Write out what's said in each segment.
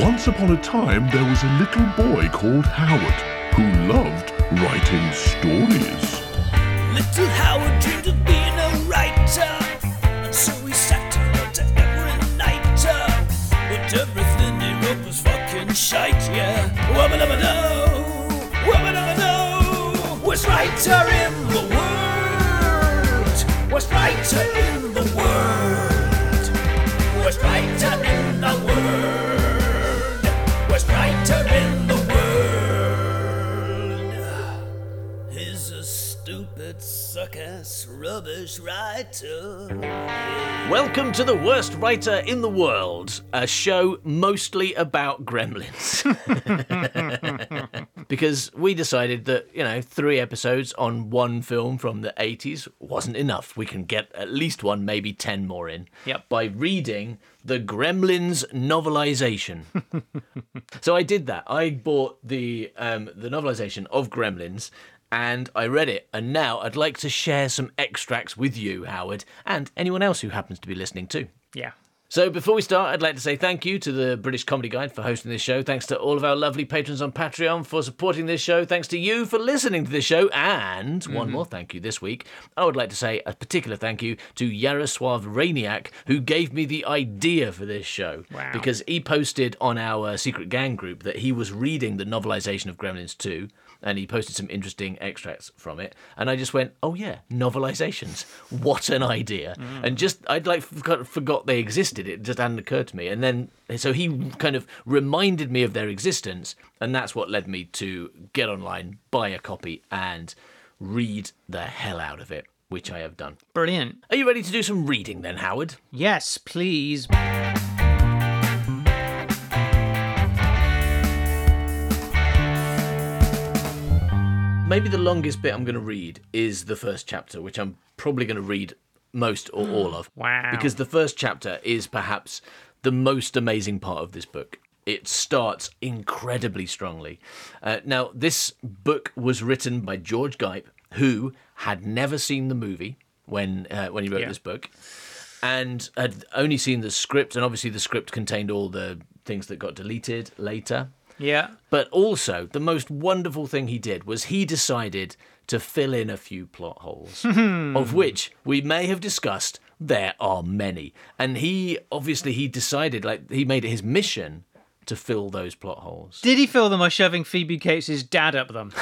Once upon a time, there was a little boy called Howard who loved writing stories. Little Howard dreamed of being a writer, and so he sat and wrote every night. But everything he wrote was fucking shite, yeah. Wubba dubba do, wubba. Worst writer in the world, worst writer in suck-ass, rubbish writer. Welcome to the worst writer in the world, a show mostly about gremlins. because we decided that, you know, three episodes on one film from the 80s wasn't enough. We can get at least one, maybe 10 more in. Yep. By reading the Gremlins novelization. so I did that. I bought the um, the novelization of Gremlins and I read it. And now I'd like to share some extracts with you, Howard, and anyone else who happens to be listening too. Yeah. So before we start, I'd like to say thank you to the British Comedy Guide for hosting this show. Thanks to all of our lovely patrons on Patreon for supporting this show. Thanks to you for listening to this show. And one mm-hmm. more thank you this week. I would like to say a particular thank you to Yaroslav Rainiak, who gave me the idea for this show. Wow. Because he posted on our Secret Gang group that he was reading the novelization of Gremlins 2 and he posted some interesting extracts from it and i just went oh yeah novelizations. What an idea. Mm. And just i'd like forgot, forgot they existed. It just hadn't occurred to me. And then so he kind of reminded me of their existence and that's what led me to get online buy a copy and read the hell out of it which i have done. Brilliant. are you ready to do some reading then howard? Yes, please. Maybe the longest bit i'm going to read is the first chapter which i'm probably going to read most or all of Wow. because the first chapter is perhaps the most amazing part of this book. It starts incredibly strongly. Uh, now, this book was written by George Gipe, who had never seen the movie when uh, when he wrote Yeah. this book, and had only seen the script. And obviously, the script contained all the things that got deleted later. Yeah. But also, the most wonderful thing he did was he decided to fill in a few plot holes, hmm. of which we may have discussed there are many. And he obviously he decided like he made it his mission to fill those plot holes. Did he fill them by shoving Phoebe Cates' dad up them?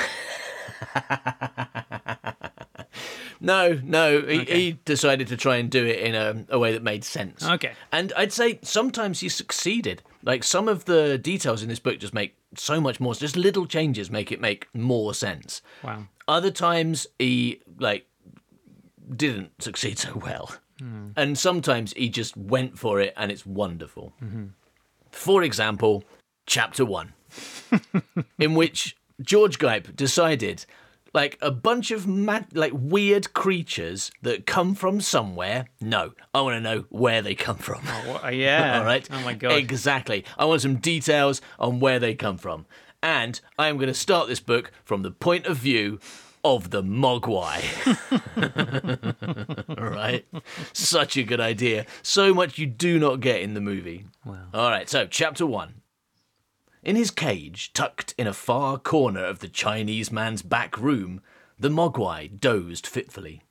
No, no, he, he decided to try and do it in a, a way that made sense. Okay. And I'd say sometimes he succeeded. Like some of the details in this book just make so much more. Just little changes make it make more sense. Wow. Other times he like didn't succeed so well. Hmm. And sometimes he just went for it and it's wonderful. Mm-hmm. For example, chapter 1 in which George Gipe decided like a bunch of mad, like weird creatures that come from somewhere. No, I want to know where they come from. Uh, yeah. All right. Oh my god. Exactly. I want some details on where they come from. And I am going to start this book from the point of view of the Mogwai. All right. Such a good idea. So much you do not get in the movie. Wow. All right. So, chapter one. In his cage, tucked in a far corner of the Chinese man's back room, the Mogwai dozed fitfully.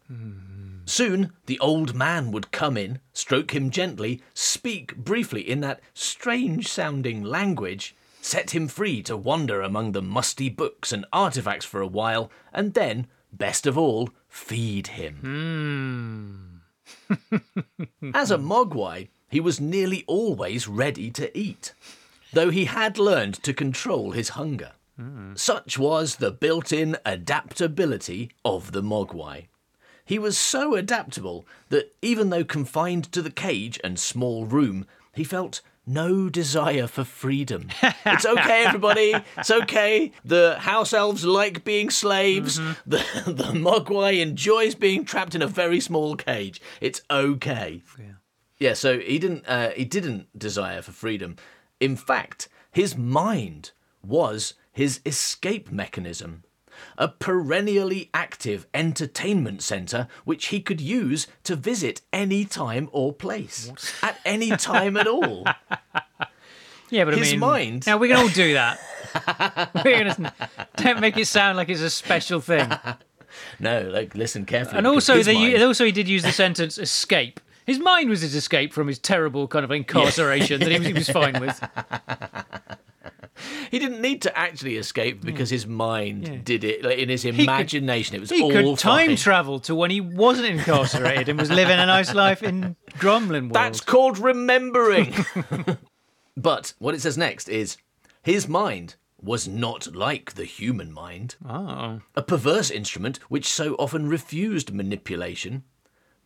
Soon the old man would come in, stroke him gently, speak briefly in that strange sounding language, set him free to wander among the musty books and artifacts for a while, and then, best of all, feed him. Hmm. As a Mogwai, he was nearly always ready to eat, though he had learned to control his hunger. Such was the built in adaptability of the Mogwai. He was so adaptable that even though confined to the cage and small room, he felt no desire for freedom. it's okay, everybody. It's okay. The house elves like being slaves. The, the Mogwai enjoys being trapped in a very small cage. It's okay. Yeah, so he didn't uh, he didn't desire for freedom. In fact, his mind was his escape mechanism. A perennially active entertainment centre which he could use to visit any time or place. At any time at all. Yeah, but I his mean, mind. Now we can all do that. Gonna, don't make it sound like it's a special thing. No, like listen carefully. And also, they, also he did use the sentence "escape." His mind was his escape from his terrible kind of incarceration that he was, he was fine with. he didn't need to actually escape because his mind Yeah. did it. Like, in his imagination, it was He all could time fine. travel to when he wasn't incarcerated and was living a nice life in Gromlin World. That's called remembering. but what it says next is his mind was not like the human mind, oh, a perverse instrument which so often refused manipulation,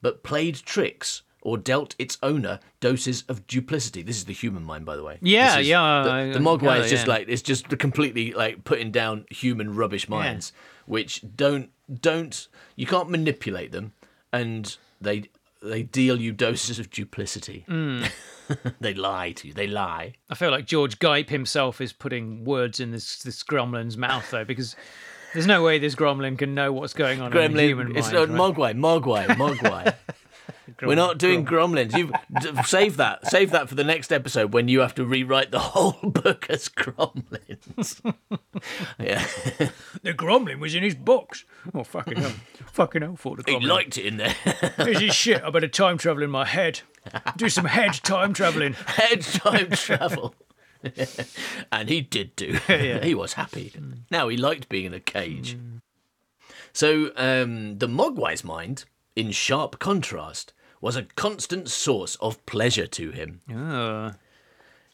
but played tricks or dealt its owner doses of duplicity. This is the human mind, by the way. Yeah, is- yeah, I- The, the Mogwai gather, is just yeah. like it's just completely like putting down human rubbish minds, which don't don't you can't manipulate them, and they they deal you doses of duplicity. Mm. they lie to you. They lie. I feel like George Gipe himself is putting words in this this Gromlin's mouth though, because there's no way this Gromlin can know what's going on in the human Gremlin. It's not right? Mogwai. Mogwai. Mogwai. We're not doing gremlins. You save that. Save that for the next episode when you have to rewrite the whole book as gremlins. yeah, The Gromlin was in his box. Oh fucking hell! fucking hell for the he Gromlin. liked it in there. This is shit. I better time travel in my head. Do some head time traveling. Head time travel. and he did do. He was happy. Now he liked being in a cage. So um, the Mogwai's mind, in sharp contrast, was a constant source of pleasure to him. Oh.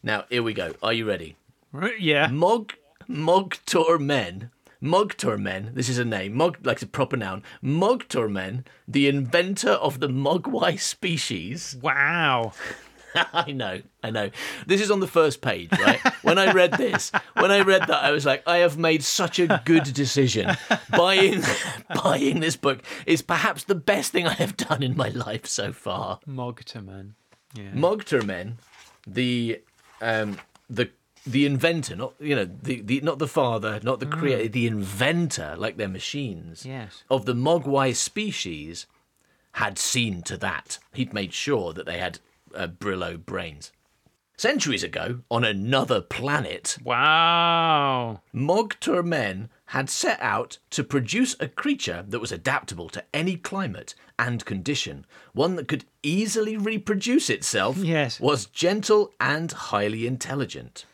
Now here we go. Are you ready? Right, yeah. Mog Mogtormen. Mogtormen, this is a name, Mog like a proper noun. Mogtormen, the inventor of the Mogwai species. Wow. I know, I know. This is on the first page, right? when I read this, when I read that, I was like, I have made such a good decision. Buying buying this book is perhaps the best thing I have done in my life so far. Mogterman. Yeah. Mogtermen, the um the the inventor, not you know the, the not the father, not the creator, the inventor, like they're machines. Yes. Of the Mogwai species, had seen to that. He'd made sure that they had uh, Brillo brains. Centuries ago, on another planet, Wow. Mogtur men had set out to produce a creature that was adaptable to any climate and condition, one that could easily reproduce itself, Yes. was gentle and highly intelligent.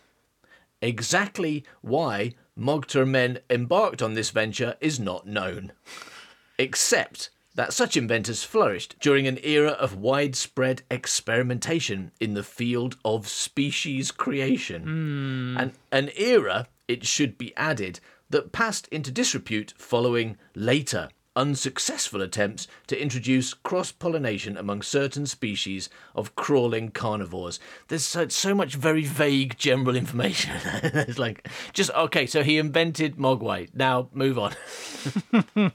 Exactly why Mogtur men embarked on this venture is not known, except that such inventors flourished during an era of widespread experimentation in the field of species creation. Hmm. And an era, it should be added, that passed into disrepute following later unsuccessful attempts to introduce cross pollination among certain species of crawling carnivores. There's so, so much very vague general information. it's like, just, okay, so he invented Mogwai. Now move on.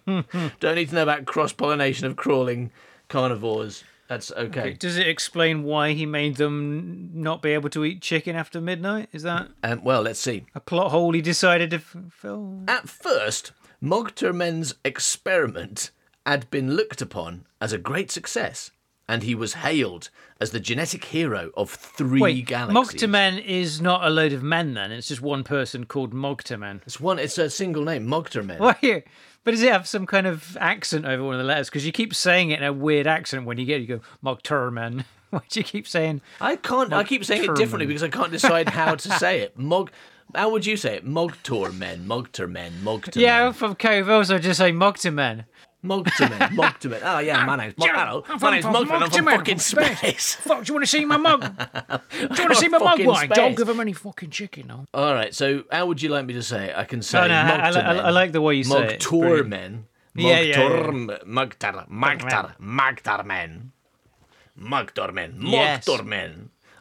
Don't need to know about cross pollination of crawling carnivores. That's okay. Does it explain why he made them not be able to eat chicken after midnight? Is that Um, well, let's see. a plot hole he decided to f- fill? At first, Mogtermen's experiment had been looked upon as a great success, and he was hailed as the genetic hero of three Wait, galaxies. Mogtermen is not a load of men then. It's just one person called Mogtermen. It's one. It's a single name, Mogtermen. Why? But does it have some kind of accent over one of the letters? Because you keep saying it in a weird accent when you get it. You go Mogtermen. Why do you keep saying? I can't. I keep saying it differently because I can't decide how to say it. Mog. How would you say it? Mogtormen, Mogtermen, Mogtermen. Yeah, I'm from Cove, so just say Mogtermen. Mogtermen, Mogtermen. Oh yeah, my name's. Yeah, Hello, I'm my from- name's from Mogtermen. I'm from fucking space. Fuck, do you want to see my mug? Do you want to see my mug? Why? Don't give him any fucking chicken, no. All right. So how would you like me to say it? I can say Oh, no, I- I- I- like the way you say it. Mogtormen. Yeah, yeah, yeah. Mogtorm- Mogtar, Magtar, Magtarmen.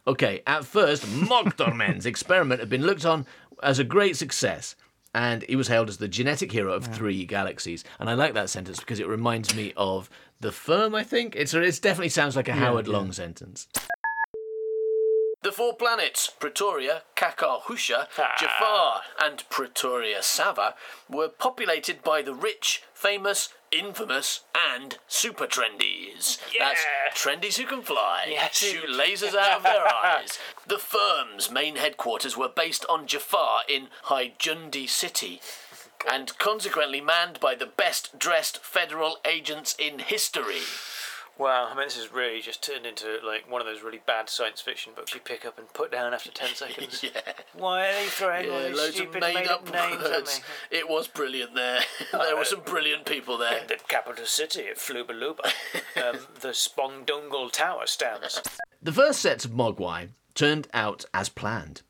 Mogtormen. Yes. Mogtormen. Okay, at first, Mogtormen's experiment had been looked on as a great success, and he was hailed as the genetic hero of three galaxies. And I like that sentence because it reminds me of the firm. I think it's it definitely sounds like a Howard Long sentence. The four planets, Pretoria, Kakar Husha, Ah. Jafar, and Pretoria Sava, were populated by the rich, famous, infamous, and super trendies. That's trendies who can fly, Yeah, shoot lasers out of their eyes. The firm's main headquarters were based on Jafar in Haijundi City. And consequently manned by the best dressed federal agents in history. Wow, I mean, this has really just turned into like one of those really bad science fiction books you pick up and put down after 10 seconds. Yeah. Why are they throwing all Yeah, these loads of stupid made, made up, up names at me? It was brilliant there. there were some brilliant people there. The capital city of Flubaluba. um, the Spongdungle Tower stands. The first sets of Mogwai turned out as planned,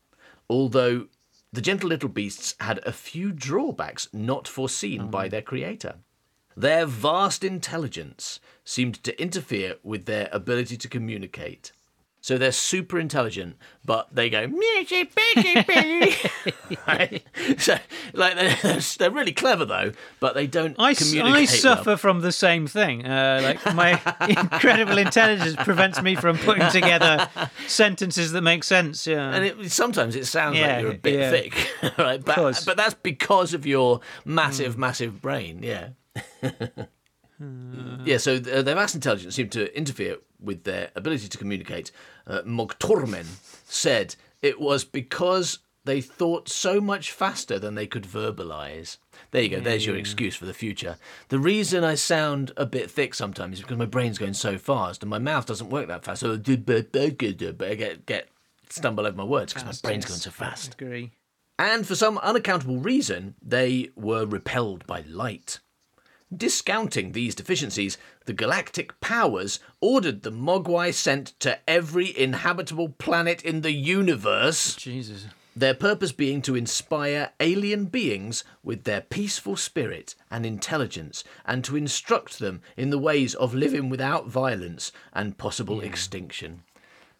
although the gentle little beasts had a few drawbacks not foreseen by their creator. Their vast intelligence seemed to interfere with their ability to communicate. So they're super intelligent, but they go "Meow, beep, beep." right? So like they're, they're really clever though, but they don't I. I well. suffer from the same thing. Uh, like my incredible intelligence prevents me from putting together sentences that make sense. Yeah. And it, sometimes it sounds Yeah, like you're a bit yeah. thick, right? But, but that's because of your massive, Hmm. massive brain, yeah. yeah, so th- their vast intelligence seemed to interfere with their ability to communicate. Uh, Mogtormen said it was because they thought so much faster than they could verbalize. There you go, there's your excuse for the future. The reason I sound a bit thick sometimes is because my brain's going so fast and my mouth doesn't work that fast. So I get, get stumble over my words because my brain's going so fast. agree. And for some unaccountable reason, they were repelled by light. Discounting these deficiencies, the galactic powers ordered the Mogwai sent to every inhabitable planet in the universe, Jesus. their purpose being to inspire alien beings with their peaceful spirit and intelligence and to instruct them in the ways of living without violence and possible extinction.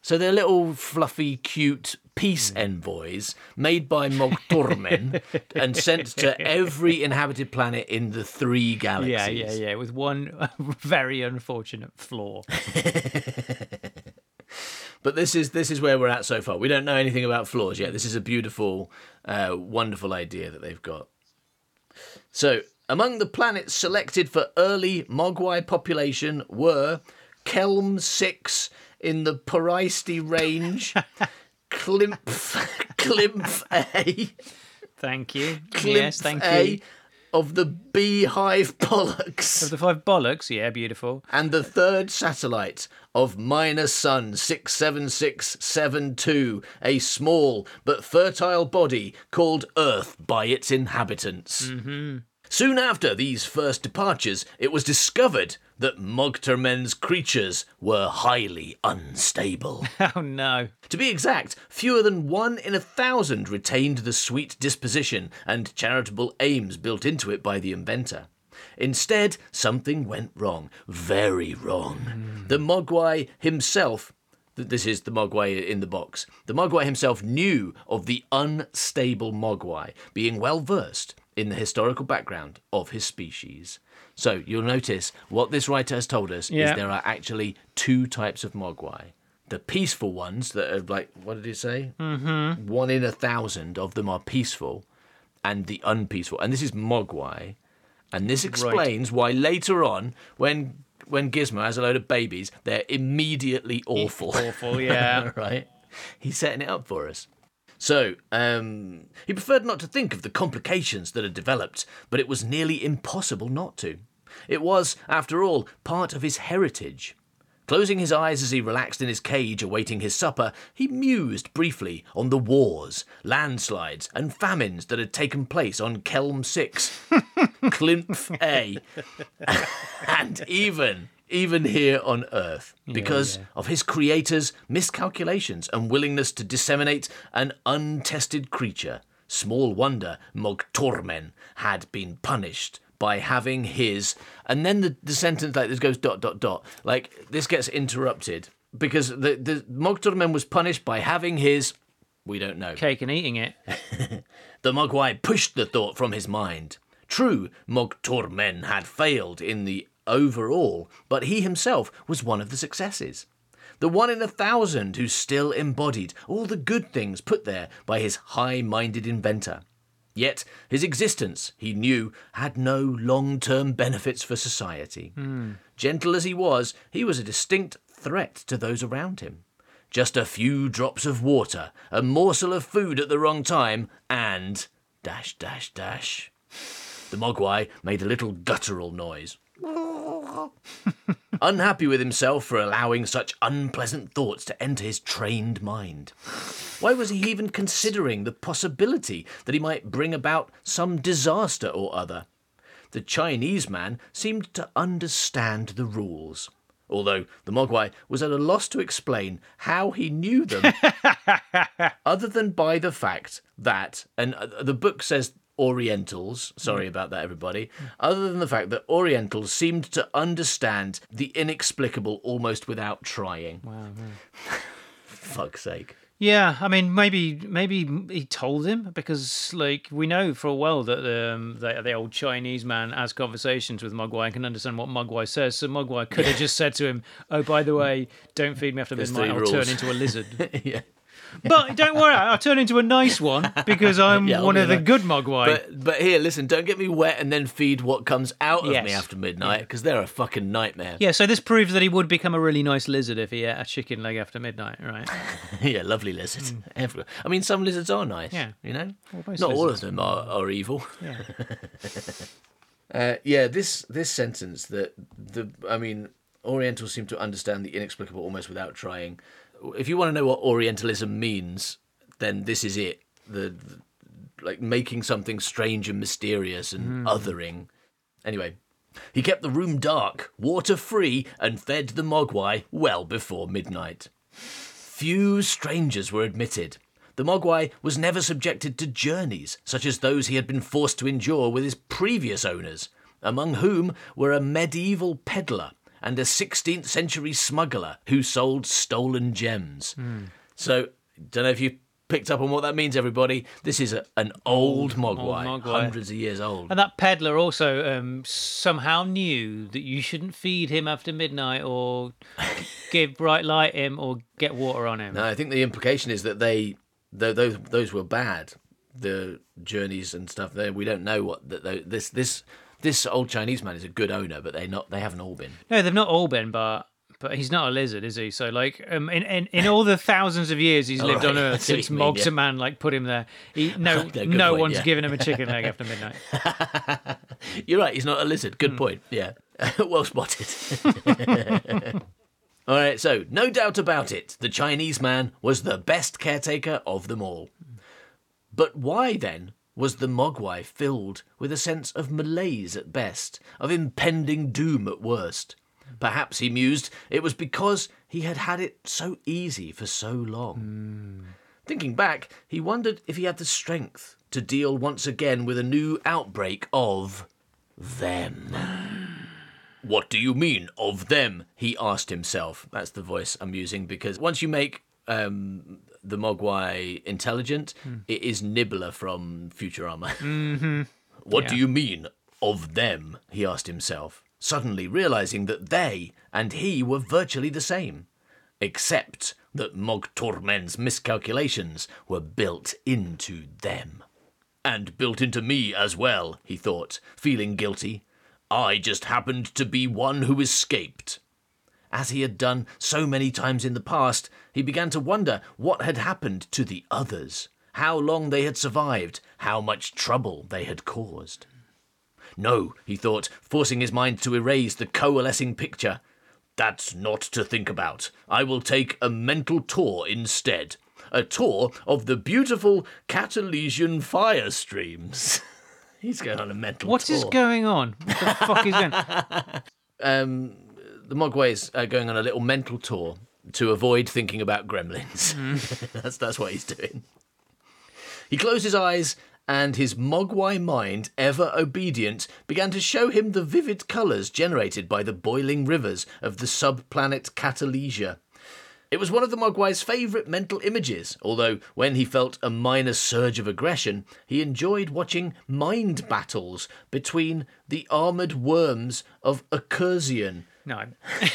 So they're little fluffy, cute peace envoys made by Mogtormen and sent to every inhabited planet in the three galaxies. Yeah, yeah, yeah. With one very unfortunate flaw. But this is this is where we're at so far. We don't know anything about flaws yet. This is a beautiful, uh, wonderful idea that they've got. So, among the planets selected for early Mogwai population were Kelm Six in the Poristi Range, Klimph, Klimph A, Thank you. Klimph yes, thank A you. of the Beehive Pollux. Of the five bollocks, yeah, beautiful. and the third satellite of Minor Sun 67672, a small but fertile body called Earth by its inhabitants. Mm-hmm. Soon after these first departures, it was discovered that Mogtermen's creatures were highly unstable. Oh no. To be exact, fewer than one in a thousand retained the sweet disposition and charitable aims built into it by the inventor. Instead, something went wrong, very wrong. Hmm. The Mogwai himself, th- this is the Mogwai in the box, the Mogwai himself knew of the unstable Mogwai, being well versed in the historical background of his species. So you'll notice what this writer has told us Yeah. is there are actually two types of Mogwai. The peaceful ones that are like, what did he say? Mm-hmm. One in a thousand of them are peaceful, and the unpeaceful. And this is Mogwai. And this explains why later on, when when Gizmo has a load of babies, they're immediately awful. Awful, yeah. right? He's setting it up for us. So, um, he preferred not to think of the complications that had developed, but it was nearly impossible not to. It was, after all, part of his heritage. Closing his eyes as he relaxed in his cage awaiting his supper, he mused briefly on the wars, landslides, and famines that had taken place on Kelm 6, Klimph A, and even even here on Earth, because of his creator's miscalculations and willingness to disseminate an untested creature. Small wonder Mogtormen had been punished by having his. And then the, the sentence like this goes dot dot dot. Like this gets interrupted because the the Mogtormen was punished by having his. We don't know. Cake and eating it. The Mogwai pushed the thought from his mind. True, Mogtormen had failed in the overall, but he himself was one of the successes. the one in a thousand who still embodied all the good things put there by his high minded inventor. Yet his existence, he knew, had no long term benefits for society. Gentle as he was, he was a distinct threat to those around him. Just a few drops of water, a morsel of food at the wrong time, and dash, dash, dash. The Mogwai made a little guttural noise. Unhappy with himself for allowing such unpleasant thoughts to enter his trained mind. Why was he even considering the possibility that he might bring about some disaster or other? The Chinese man seemed to understand the rules, although the Mogwai was at a loss to explain how he knew them, other than by the fact that, and uh, the book says Orientals, sorry about that, everybody, other than the fact that Orientals seemed to understand the inexplicable almost without trying. Wow. Fuck's sake. Yeah, I mean, maybe maybe he told him because, like, we know for a while that um, the, the old Chinese man has conversations with Mogwai and can understand what Mogwai says. So Mogwai could have just said to him, "Oh, by the way, don't feed me after midnight. I'll turn into a lizard." yeah. But don't worry, I'll turn into a nice one because I'm Yeah, one of the good Mogwai. But but here, listen, don't get me wet and then feed what comes out of Yes. me after midnight because they're a fucking nightmare. yeah, so this proves that he would become a really nice lizard if he ate a chicken leg after midnight, right? yeah, lovely lizards. Everywhere. I mean, some lizards are nice. Yeah. you know, Well, not all of them are, are evil. Yeah. Uh, yeah, this this sentence that the I mean, Orientals seem to understand the inexplicable almost without trying. If you want to know what Orientalism means, then this is it. The, the like making something strange and mysterious and hmm. othering. Anyway, he kept the room dark, water free, and fed the Mogwai well before midnight. Few strangers were admitted. The Mogwai was never subjected to journeys such as those he had been forced to endure with his previous owners, among whom were a medieval peddler and a 16th century smuggler who sold stolen gems. So, don't know if you picked up on what that means, everybody. This is a, an old, Mogwai, Mogwai. hundreds of years old. And that peddler also um, somehow knew that you shouldn't feed him after midnight or give bright light him or get water on him. No, I think the implication is that they, th those those were bad. The journeys and stuff. There, we don't know what that this this this old Chinese man is a good owner, but they not they haven't all been. No, they've not all been, but but he's not a lizard, is he? So like, um, in in, in all the thousands of years he's lived right, on Earth since mean, yeah. Man like put him there, he no good no point, one's yeah. given him a chicken leg after midnight. You're right. He's not a lizard. Good point. Yeah, well spotted. all right. So no doubt about it, the Chinese man was the best caretaker of them all. But why then was the Mogwai filled with a sense of malaise at best, of impending doom at worst? Perhaps, he mused, it was because he had had it so easy for so long. Thinking back, he wondered if he had the strength to deal once again with a new outbreak of them. What do you mean, of them? He asked himself. That's the voice I'm using because once you make um, the Mogwai intelligent, it is Nibbler from Futurama. Mm-hmm. What do you mean, of them? He asked himself, suddenly realizing that they and he were virtually the same, except that Mog Tormen's miscalculations were built into them. And built into me as well, he thought, feeling guilty. I just happened to be one who escaped. As he had done so many times in the past, he began to wonder what had happened to the others, how long they had survived, how much trouble they had caused. No, he thought, forcing his mind to erase the coalescing picture. That's not to think about. I will take a mental tour instead. A tour of the beautiful Catalesian fire streams. He's going on a mental What tour. is going on? What the fuck is going? on? um, the Mogwai's uh, going on a little mental tour to avoid thinking about gremlins. that's that's what he's doing. He closed his eyes, and his Mogwai mind, ever obedient, began to show him the vivid colours generated by the boiling rivers of the subplanet Catalesia. It was one of the Mogwai's favourite mental images, although when he felt a minor surge of aggression, he enjoyed watching mind battles between the armoured worms of Accursian. No,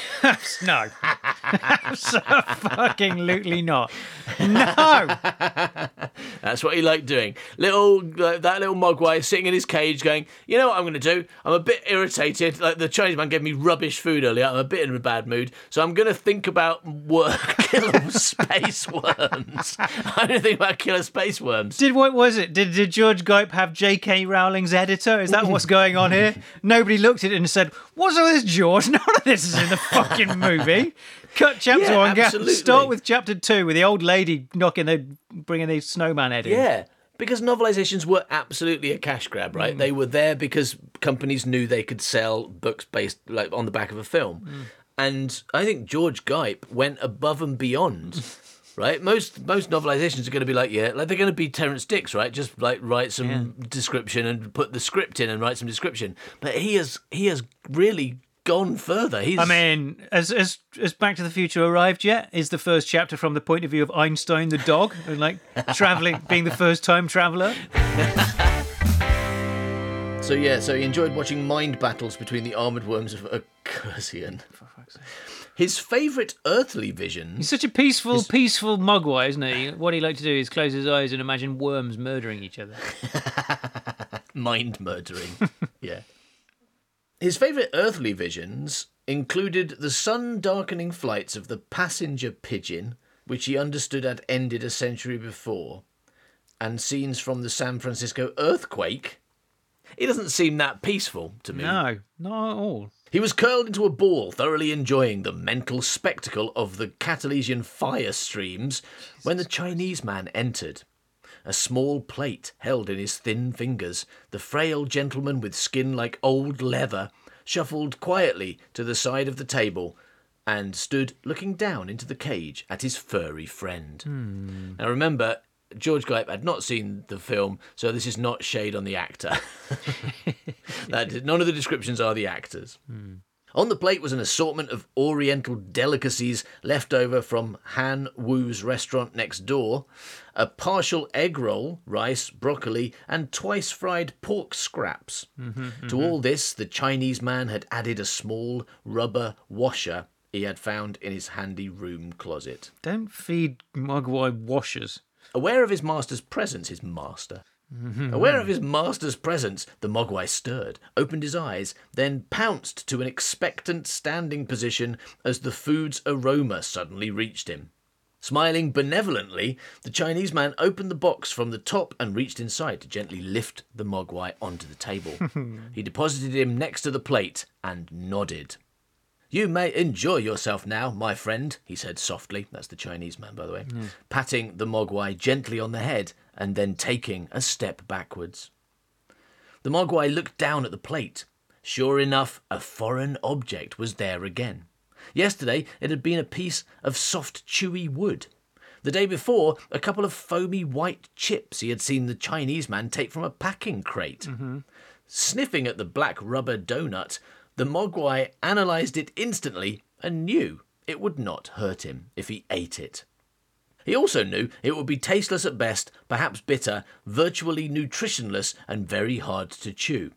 no. Fucking not. No. That's what he liked doing. Little like, that little mogwai sitting in his cage, going, "You know what I'm going to do? I'm a bit irritated. Like the Chinese man gave me rubbish food earlier. I'm a bit in a bad mood, so I'm going to think about work, killer space worms. I'm going to think about killer space worms." Did what was it? Did, did George Gipe have J.K. Rowling's editor? Is that what's going on here? Nobody looked at it and said, "What's all this, George? None of this is in the fucking movie." Cut chapter Yeah, one. absolutely. Start with chapter two with the old lady knocking the bringing the snowman head in. Yeah. Because novelizations were absolutely a cash grab, right? Mm. They were there because companies knew they could sell books based like on the back of a film. Mm. And I think George Gipe went above and beyond. Right, most most novelizations are going to be like yeah, like they're going to be Terrance Dicks, right? Just like write some description and put the script in and write some description. But he has he has really gone further. He's I mean, has, has has Back to the Future arrived yet? Is the first chapter from the point of view of Einstein the dog, and like traveling, being the first time traveler? So yeah, so he enjoyed watching mind battles between the armored worms of Accursian. His favourite earthly vision. He's such a peaceful, peaceful mogwai, isn't he? What he like to do is close his eyes and imagine worms murdering each other. mind murdering. yeah. His favourite earthly visions included the sun darkening flights of the passenger pigeon, which he understood had ended a century before, and scenes from the San Francisco earthquake. He doesn't seem that peaceful to me. No, not at all. He was curled into a ball, thoroughly enjoying the mental spectacle of the Catalesian fire streams when the Chinese man entered. A small plate held in his thin fingers, the frail gentleman with skin like old leather shuffled quietly to the side of the table and stood looking down into the cage at his furry friend. Hmm. Now remember, George Gipe had not seen the film, so this is not shade on the actor. that, none of the descriptions are the actors. Hmm. On the plate was an assortment of oriental delicacies left over from Han Wu's restaurant next door, a partial egg roll, rice, broccoli, and twice fried pork scraps. Mm-hmm, to mm-hmm. all this, the Chinese man had added a small rubber washer he had found in his handy room closet. Don't feed mogwai washers. Aware of his master's presence, his master. Aware of his master's presence, the Mogwai stirred, opened his eyes, then pounced to an expectant standing position as the food's aroma suddenly reached him. Smiling benevolently, the Chinese man opened the box from the top and reached inside to gently lift the Mogwai onto the table. he deposited him next to the plate and nodded. You may enjoy yourself now, my friend, he said softly. That's the Chinese man, by the way. Hmm. Patting the Mogwai gently on the head and then taking a step backwards. The Mogwai looked down at the plate. Sure enough, a foreign object was there again. Yesterday, it had been a piece of soft, chewy wood. The day before, a couple of foamy white chips he had seen the Chinese man take from a packing crate. hmm. Sniffing at the black rubber donut, the Mogwai analysed it instantly and knew it would not hurt him if he ate it. He also knew it would be tasteless at best, perhaps bitter, virtually nutritionless, and very hard to chew.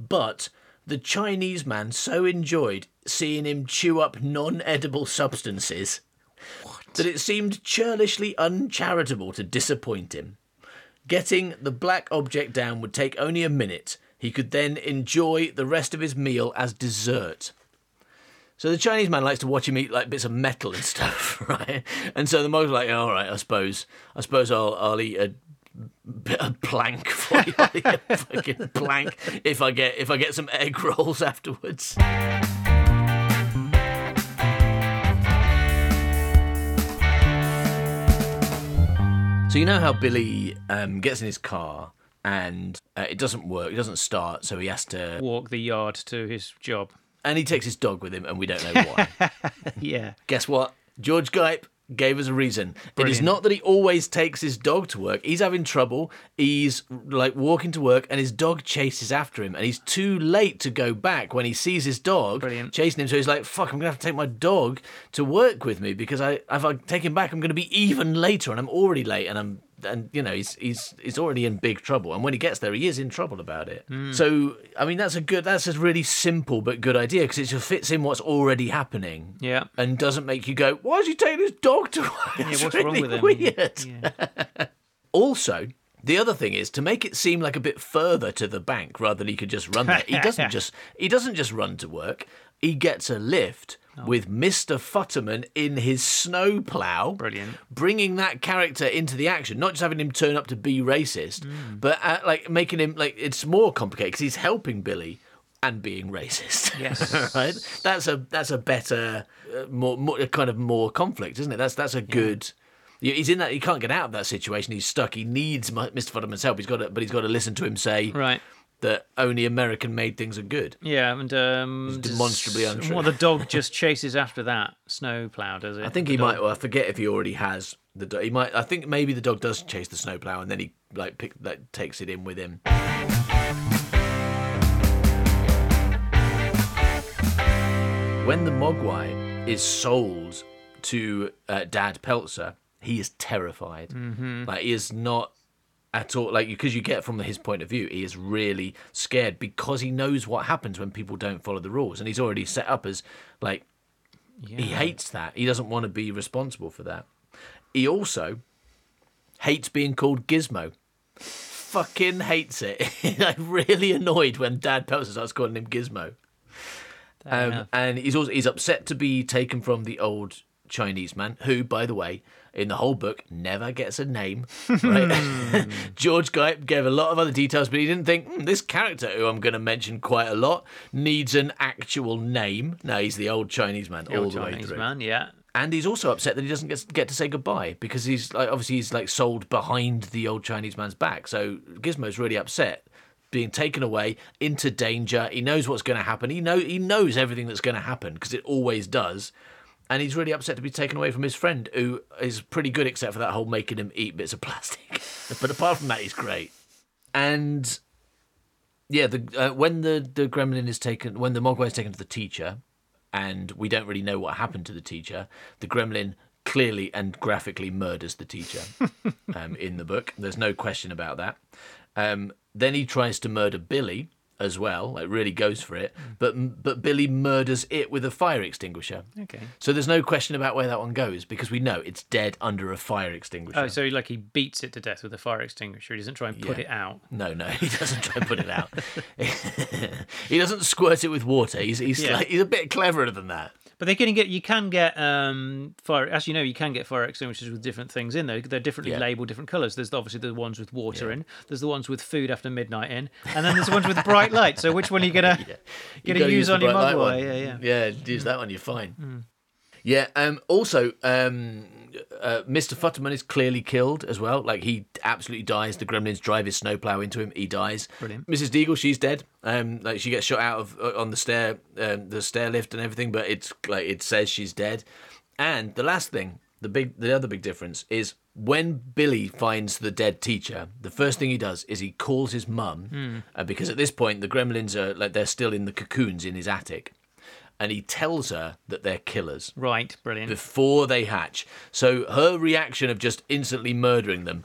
But the Chinese man so enjoyed seeing him chew up non edible substances that it seemed churlishly uncharitable to disappoint him. Getting the black object down would take only a minute. He could then enjoy the rest of his meal as dessert. So the Chinese man likes to watch him eat like bits of metal and stuff, right? And so the mog's like, all right, I suppose, I suppose I'll, I'll eat a bit of plank for you. A fucking plank if I get if I get some egg rolls afterwards. So you know how Billy um, gets in his car and uh, it doesn't work, it doesn't start, so he has to, Walk the yard to his job. And he takes his dog with him, and we don't know why. Yeah. Guess what? George Gipe gave us a reason. It is not that he always takes his dog to work. He's having trouble. He's like walking to work, and his dog chases after him, and he's too late to go back when he sees his dog Brilliant. chasing him. So he's like, "Fuck! I'm gonna have to take my dog to work with me because I, if I take him back, I'm gonna be even later, and I'm already late, and I'm and you know he's he's he's already in big trouble. And when he gets there, he is in trouble about it. Hmm. So I mean, that's a good, that's a really simple but good idea because it just fits in what's already happening. Yeah. and doesn't make you go, "Why is he taking his dog to work?" That's what's wrong with him? Weird. Yeah. Also, the other thing is to make it seem like a bit further to the bank rather than he could just run there. He doesn't just he doesn't just run to work. He gets a lift Oh. with Mr. Futterman in his snowplow. Brilliant. Bringing that character into the action, not just having him turn up to be racist, Hmm. but uh, like making him like it's more complicated because he's helping Billy and being racist. Yes. right. That's a that's a better, uh, more, more kind of more conflict, isn't it? That's that's a good. He's in that. He can't get out of that situation. He's stuck. He needs Mr. Futterman's help. He's got to, but he's got to listen to him say Right. That only American-made things are good. Yeah, and um, It's demonstrably untrue. Well, the dog just chases after that snowplow, does it? I think he might. Well, I forget if he already has the. do- He might. I think maybe the dog does chase the snowplow, and then he like pick, like, takes it in with him. When the Mogwai is sold to uh, Dad Peltzer, he is terrified. Mm-hmm. Like he is not at all like because you get from his point of view, he is really scared because he knows what happens when people don't follow the rules, and he's already set up as like he hates that. He doesn't want to be responsible for that. He also hates being called Gizmo. Fucking hates it. like really annoyed when Dad Peltzer starts calling him Gizmo. Um, and he's also he's upset to be taken from the old Chinese man, who, by the way, in the whole book never gets a name. Right? George Guy gave a lot of other details, but he didn't think "Hmm, this character, who I'm going to mention quite a lot, needs an actual name. No, he's the old Chinese man The all old the way Chinese through. man, yeah. And he's also upset that he doesn't get get to say goodbye because he's like obviously he's like sold behind the old Chinese man's back. So Gizmo's really upset being taken away into danger. He knows what's going to happen. He know he knows everything that's going to happen because it always does. And he's really upset to be taken away from his friend, who is pretty good except for that whole making him eat bits of plastic. but apart from that, he's great. And yeah, the uh, when the the gremlin is taken, when the mogwai is taken to the teacher, and we don't really know what happened to the teacher, the gremlin clearly and graphically murders the teacher um, in the book. There's no question about that. Um, then he tries to murder Billy as well, like really goes for it. Hmm. But but Billy murders it with a fire extinguisher. Okay. So there's no question about where that one goes because we know it's dead under a fire oh, extinguisher. Oh, so like he beats it to death with a fire extinguisher. He doesn't try and put Yeah. it out. No, no, he doesn't try and put it out. he doesn't squirt it with water. He's he's Yeah. like, he's a bit cleverer than that. But they can get you can get um fire as you know you can get fire extinguishers with different things in there. They're differently Yeah. labeled, different colours. There's obviously the ones with water in. There's the ones with food after midnight in, and then there's the ones with bright light. So which one are you gonna You gonna gotta use on your light Yeah, yeah. Yeah, use that one. You're fine. Yeah. Um. Also, um, uh, Mr. Futterman is clearly killed as well. Like he absolutely dies. The gremlins drive his snowplow into him. He dies. Brilliant. Mrs. Deagle, she's dead. Um. Like she gets shot out of uh, on the stair, um, the stair lift and everything. But it's like it says she's dead. And the last thing, the big, the other big difference is when Billy finds the dead teacher. The first thing he does is he calls his mum, uh, because at this point the gremlins are like they're still in the cocoons in his attic, and he tells her that they're killers Right, brilliant. before they hatch. So her reaction of just instantly murdering them.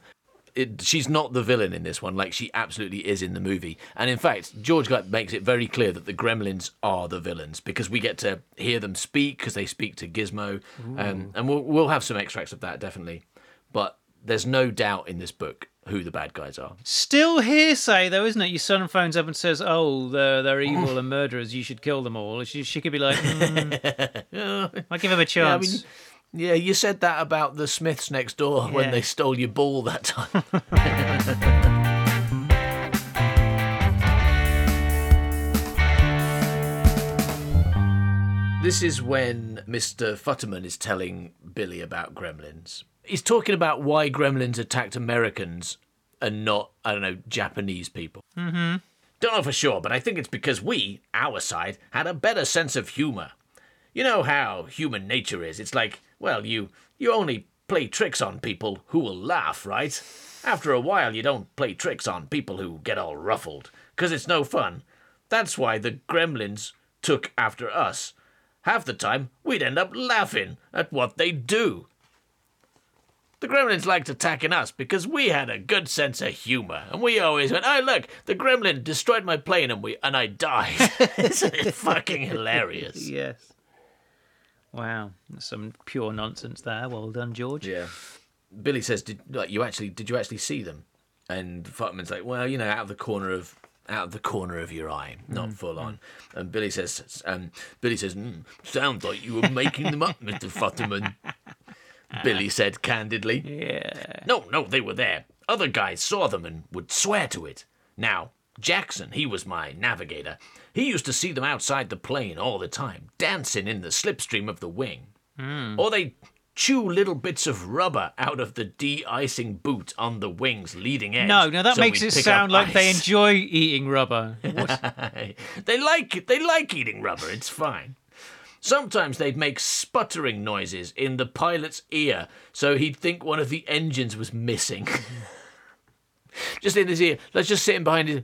It, she's not the villain in this one, like she absolutely is in the movie. And in fact, George makes it very clear that the gremlins are the villains because we get to hear them speak because they speak to Gizmo, um, and we'll we'll have some extracts of that definitely. But there's no doubt in this book who the bad guys are. Still hearsay though, isn't it? Your son phones up and says, "Oh, they're they're evil and murderers. You should kill them all." She she could be like, mm, "I give him a Yeah, I chance." mean, yeah, you said that about the Smiths next door when they stole your ball that time. this is when Mr. Futterman is telling Billy about gremlins. He's talking about why gremlins attacked Americans and not, I don't know, Japanese people. Mm-hmm. Don't know for sure, but I think it's because we, our side, had a better sense of humor. You know how human nature is. It's like, well, you you only play tricks on people who will laugh, right? After a while, you don't play tricks on people who get all ruffled, 'cause it's no fun. That's why the gremlins took after us. Half the time, we'd end up laughing at what they do. The gremlins liked attacking us because we had a good sense of humor, and we always went, "Oh look, the gremlin destroyed my plane, and we and I died." Isn't it fucking hilarious? Yes. Wow, that's some pure nonsense there. Well done, George. Yeah. Billy says, "Did like you actually did you actually see them?" And Futterman's like, "Well, you know, out of the corner of out of the corner of your eye, not full on." And Billy says, um, "Billy says, mm, sounds like you were making them up, Mister Futterman." Uh, Billy said candidly. Yeah. No, no, they were there. Other guys saw them and would swear to it. Now, Jackson, he was my navigator. He used to see them outside the plane all the time, dancing in the slipstream of the wing. Hmm. Or they chew little bits of rubber out of the de-icing boot on the wing's leading edge. No, no, that so makes it sound like they enjoy eating rubber. They like it they like eating rubber. It's fine. Sometimes they'd make sputtering noises in the pilot's ear, so he'd think one of the engines was missing. just in his ear. Let's just sit sitting behind his.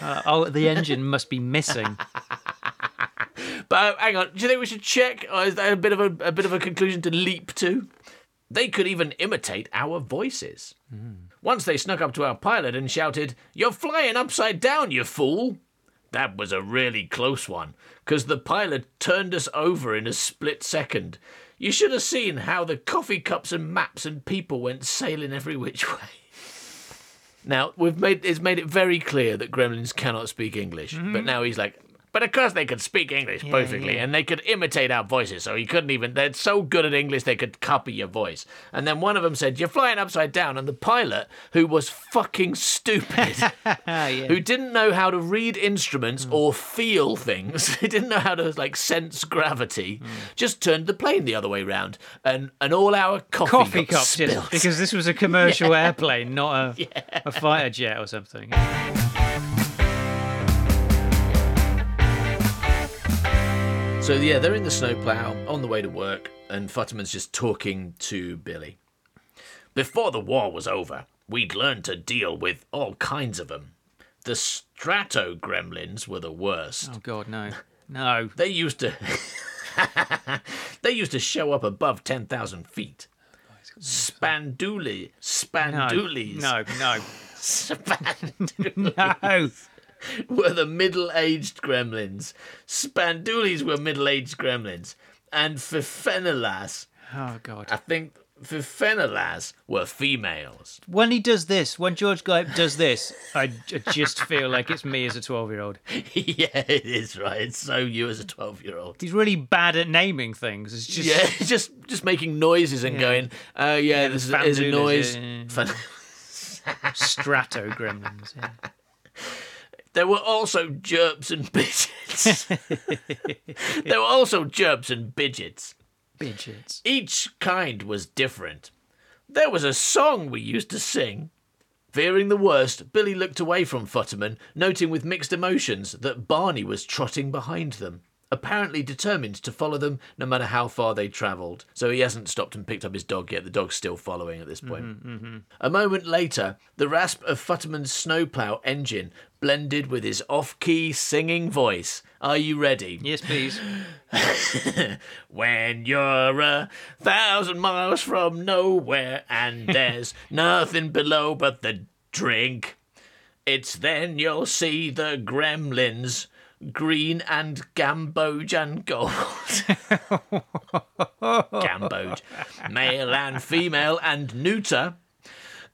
Uh, oh, the engine must be missing. But uh, hang on, do you think we should check? Or is that a bit of a, a bit of a conclusion to leap to? They could even imitate our voices. Once they snuck up to our pilot and shouted, "You're flying upside down, you fool!" That was a really close one, because the pilot turned us over in a split second. You should have seen how the coffee cups and maps and people went sailing every which way. Now we've made it's made it very clear that gremlins cannot speak English, but mm-hmm. now he's like, but of course they could speak English perfectly, and they could imitate our voices. So he couldn't even. They're so good at English they could copy your voice. And then one of them said, "You're flying upside down," and the pilot, who was fucking stupid, Ah, yeah. who didn't know how to read instruments or feel things, he didn't know how to like sense gravity, just turned the plane the other way round, and and all our coffee, Coffee cups, spilled. because this was a commercial airplane, not a, a fighter jet or something. So yeah, they're in the snowplow on the way to work, and Futterman's just talking to Billy. Before the war was over, we'd learned to deal with all kinds of them. The strato gremlins were the worst. Oh God, no, no. They used to They used to show up above 10,000 feet. Spanduli, No, spandulis, no, no, spandulis no. were the middle-aged gremlins. Spandulis were middle-aged gremlins, and Fifenelas, Oh God. I think Fifenelas were females. When he does this, when George Gipe does this, I, just feel like it's me as a twelve-year-old. yeah, it is right. It's so you as a twelve-year-old. He's really bad at naming things. It's just Yeah, just just making noises and Yeah. going, oh yeah, this is, a noise. yeah, yeah, yeah. Strato gremlins. There were also jerps and bidgets. there were also jerps and bidgets. Bidgets. Each kind was different. There was a song we used to sing. Fearing the worst, Billy looked away from Futterman, noting with mixed emotions that Barney was trotting behind them, apparently determined to follow them no matter how far they travelled. So he hasn't stopped and picked up his dog yet. The dog's still following at this point. mm-hmm. A moment later, the rasp of Futterman's snowplow engine blended with his off key singing voice. Are you ready? Yes, please. When you're a thousand miles from nowhere and there's nothing below but the drink, it's then you'll see the gremlins, green and gamboge and gold. gamboge, male and female and neuter.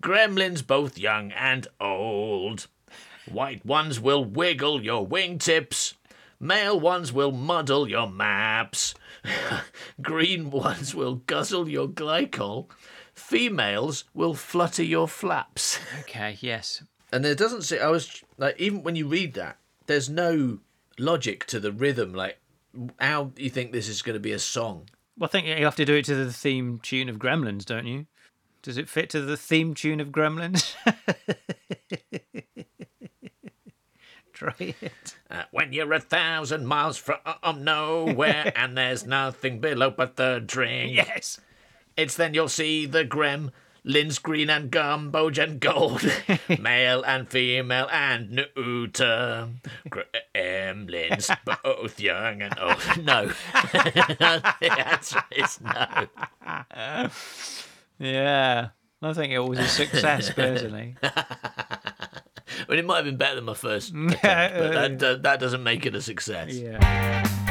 Gremlins both young and old. White ones will wiggle your wingtips. Male ones will muddle your maps. Green ones will guzzle your glycol. Females will flutter your flaps. Okay. Yes. And there doesn't say I was like even when you read that, there's no logic to the rhythm. Like how you think this is going to be a song? Well, I think you have to do it to the theme tune of Gremlins, don't you? Does it fit to the theme tune of Gremlins? Try it. Uh, when you're a thousand miles from nowhere and there's nothing below but the drink. Yes. It's then you'll see the grem, Lin's green and gumboge and gold, male and female and neuter, gremlins, both young and old. No, the answer is no. Yeah. I think it was a success, personally. I mean, it might have been better than my first attempt, but that, that, that doesn't make it a success. Yeah.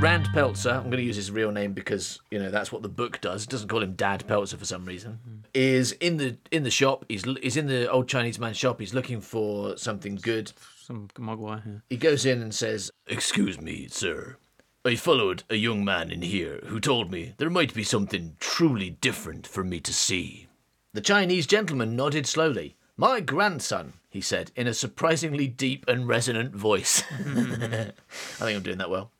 Rand Peltzer, I'm going to use his real name because you know that's what the book does. It doesn't call him Dad Peltzer for some reason. Is in the in the shop. He's he's in the old Chinese man's shop. He's looking for something good. Some Mogwai. Yeah. He goes in and says, "Excuse me, sir. I followed a young man in here who told me there might be something truly different for me to see." The Chinese gentleman nodded slowly. My grandson, he said in a surprisingly deep and resonant voice. I think I'm doing that well.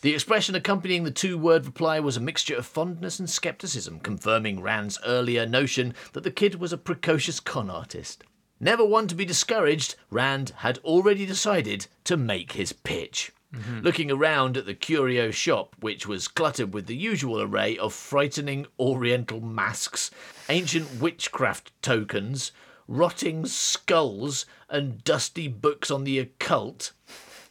The expression accompanying the two word reply was a mixture of fondness and skepticism, confirming Rand's earlier notion that the kid was a precocious con artist. Never one to be discouraged, Rand had already decided to make his pitch. Mm-hmm. Looking around at the curio shop, which was cluttered with the usual array of frightening oriental masks, ancient witchcraft tokens, rotting skulls, and dusty books on the occult,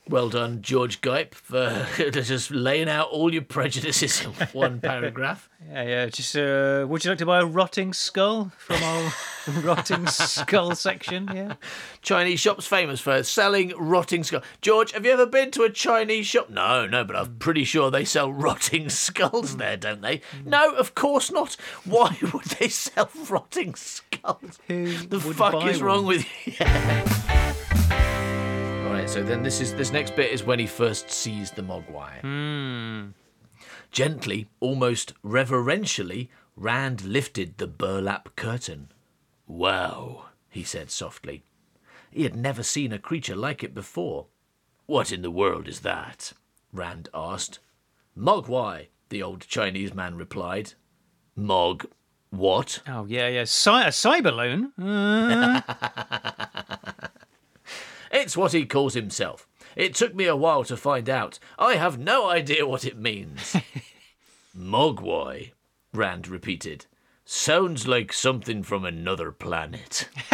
well done, George Gipe, for just laying out all your prejudices in one paragraph. Yeah, yeah. Just, uh, would you like to buy a rotting skull from our rotting skull section? Yeah. Chinese shops famous for selling rotting skulls. George, have you ever been to a Chinese shop? No, no, but I'm pretty sure they sell rotting skulls there, don't they? No, of course not. Why would they sell rotting skulls? Who the fuck buy is wrong with you? All right, so then this is this next bit is when he first sees the Mogwai. Hmm. Gently, almost reverentially, Rand lifted the burlap curtain. Wow, he said softly. He had never seen a creature like it before. What in the world is that? Rand asked. Mogwai, the old Chinese man replied. Mog, what? Oh, yeah, yeah. Cy- a cyberloon? Uh, It's what he calls himself. It took me a while to find out. I have no idea what it means. Mogwai, Rand repeated. Sounds like something from another planet.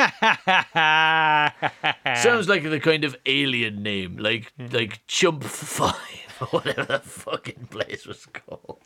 Sounds like the kind of alien name, like like Chump Five or whatever the fucking place was called.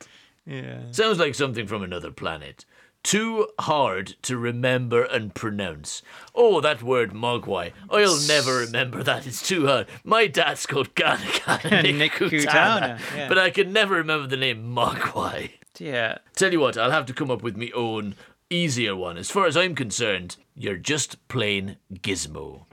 yeah. Sounds like something from another planet. Too hard to remember and pronounce. Oh, that word Mogwai. I'll never remember that. It's too hard. My dad's called Ganagan Nick, Nick Kutana, Kutana, yeah. but I can never remember the name Mogwai. Yeah. Tell you what, I'll have to come up with me own easier one. As far as I'm concerned, you're just plain Gizmo.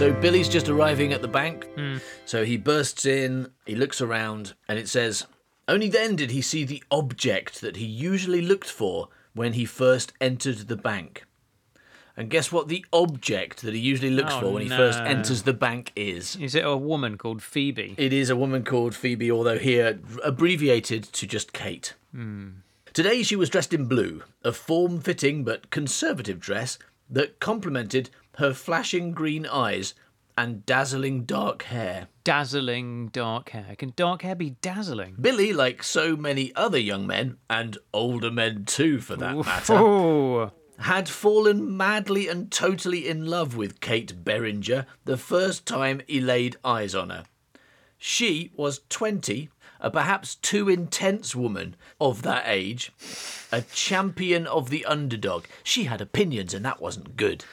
So Billy's just arriving at the bank. Hmm. So he bursts in, he looks around, and it says, Only then did he see the object that he usually looked for when he first entered the bank. And guess what the object that he usually looks Oh, for when he first enters the bank is? Is it a woman called Phoebe? It is a woman called Phoebe, although here abbreviated to just Kate. Hmm. Today she was dressed in blue, a form fitting but conservative dress that complemented her flashing green eyes and dazzling dark hair. Dazzling dark hair. Can dark hair be dazzling? Billy, like so many other young men, and older men too for that matter, Oh, had fallen madly and totally in love with Kate Beringer the first time he laid eyes on her. She was 20, a perhaps too intense woman of that age, a champion of the underdog. She had opinions and that wasn't good.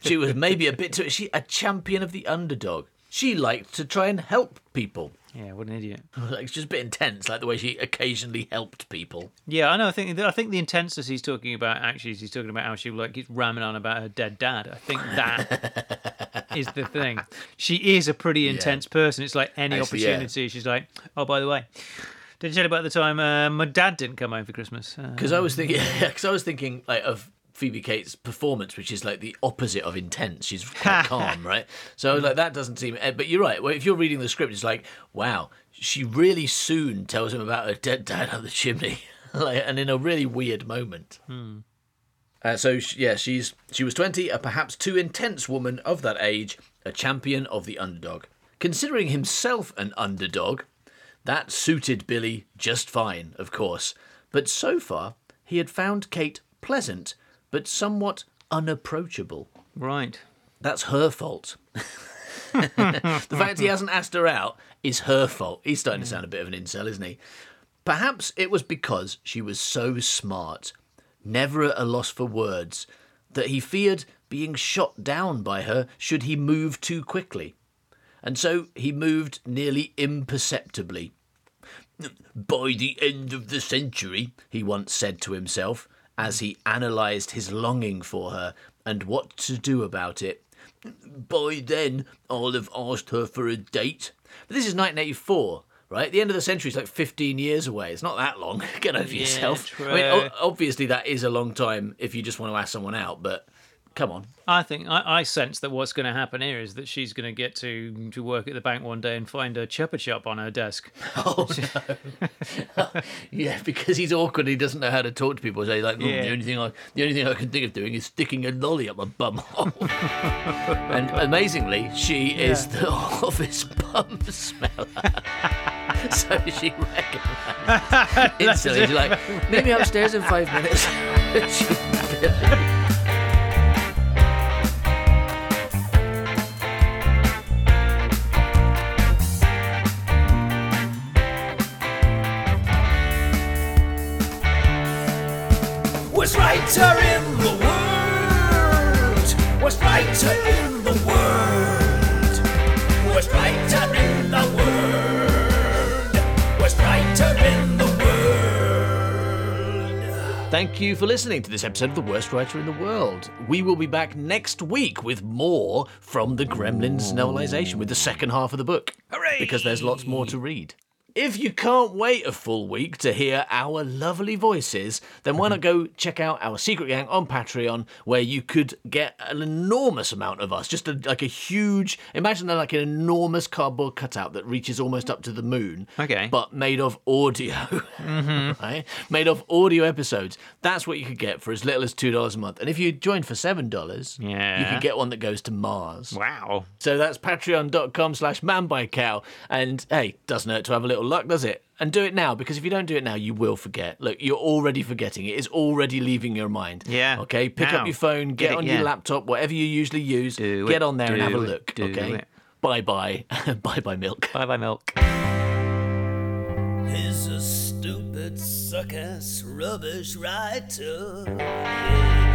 She was maybe a bit too she a champion of the underdog. She liked to try and help people. yeah, what an idiot. Like, it's just a bit intense, like the way she occasionally helped people. Yeah, I know. I think I think the intenseness he's talking about actually is he's talking about how she like keeps ramming on about her dead dad. I think that is the thing. She is a pretty intense person. It's like any Actually, yeah. opportunity, she's like, "Oh, by the way, did you tell about the time uh, my dad didn't come home for Christmas?" Uh, Because I was thinking, because I was thinking like of Phoebe Cates' performance, which is like the opposite of intense. She's quite calm, right? So like, that doesn't seem. eh, But you're right. Well, if you're reading the script, it's like, wow, she really soon tells him about her dead dad up the chimney, like, and in a really weird moment. Uh, so yeah, she's she was 20, a perhaps too intense woman of that age, a champion of the underdog. Considering himself an underdog, that suited Billy just fine, of course. But so far, he had found Kate pleasant, but somewhat unapproachable. right. That's her fault. the fact he hasn't asked her out is her fault. He's starting to sound a bit of an incel, isn't he? Perhaps it was because she was so smart, never at a loss for words, that he feared being shot down by her should he move too quickly. And so he moved nearly imperceptibly. By the end of the century, he once said to himself, as he analysed his longing for her and what to do about it. By then, I'll have asked her for a date. But this is 1984, right? The end of the century is like 15 years away. It's not that long. Get over Yeah, yourself. I mean, o- obviously, that is a long time if you just want to ask someone out, but come on. I think I, I sense that what's going to happen here is that she's going to get to to work at the bank one day and find a chupa chup on her desk. Oh, no. yeah, because he's awkward. He doesn't know how to talk to people. So he's like, "Hmm, Yeah. the only thing I, the only thing I can think of doing is sticking a lolly up my bum hole. and amazingly, she is the office bum smeller. so she recognised instantly. She's like, meet me upstairs in five minutes. Worst in the world. Worst writer in the world. Worst writer in the world. Worst writer in the world. Thank you for listening to this episode of The Worst Writer in the World. We will be back next week with more from the Gremlins novelization, with the second half of the book. Hooray! Because there's lots more to read. If you can't wait a full week to hear our lovely voices, then why not go check out our secret gang on Patreon, where you could get an enormous amount of us. Just a, like a huge, imagine that like an enormous cardboard cutout that reaches almost up to the moon. Okay. But made of audio, mm-hmm. right? Made of audio episodes. That's what you could get for as little as two dollars a month. And if you join for seven dollars, yeah, you could get one that goes to Mars. Wow. So that's patreon.com slash manbycow. And hey, doesn't hurt to have a little luck, does it? And do it now, because if you don't do it now, you will forget. Look, you're already forgetting. It is already leaving your mind. Yeah. Okay, pick Now. up your phone, get, Get it, on yeah. your laptop, whatever you usually use, Do get it, on there and have a do it, look. okay. Bye bye. bye bye, milk. Bye bye, milk. He's a stupid, suck ass, rubbish writer. Yeah.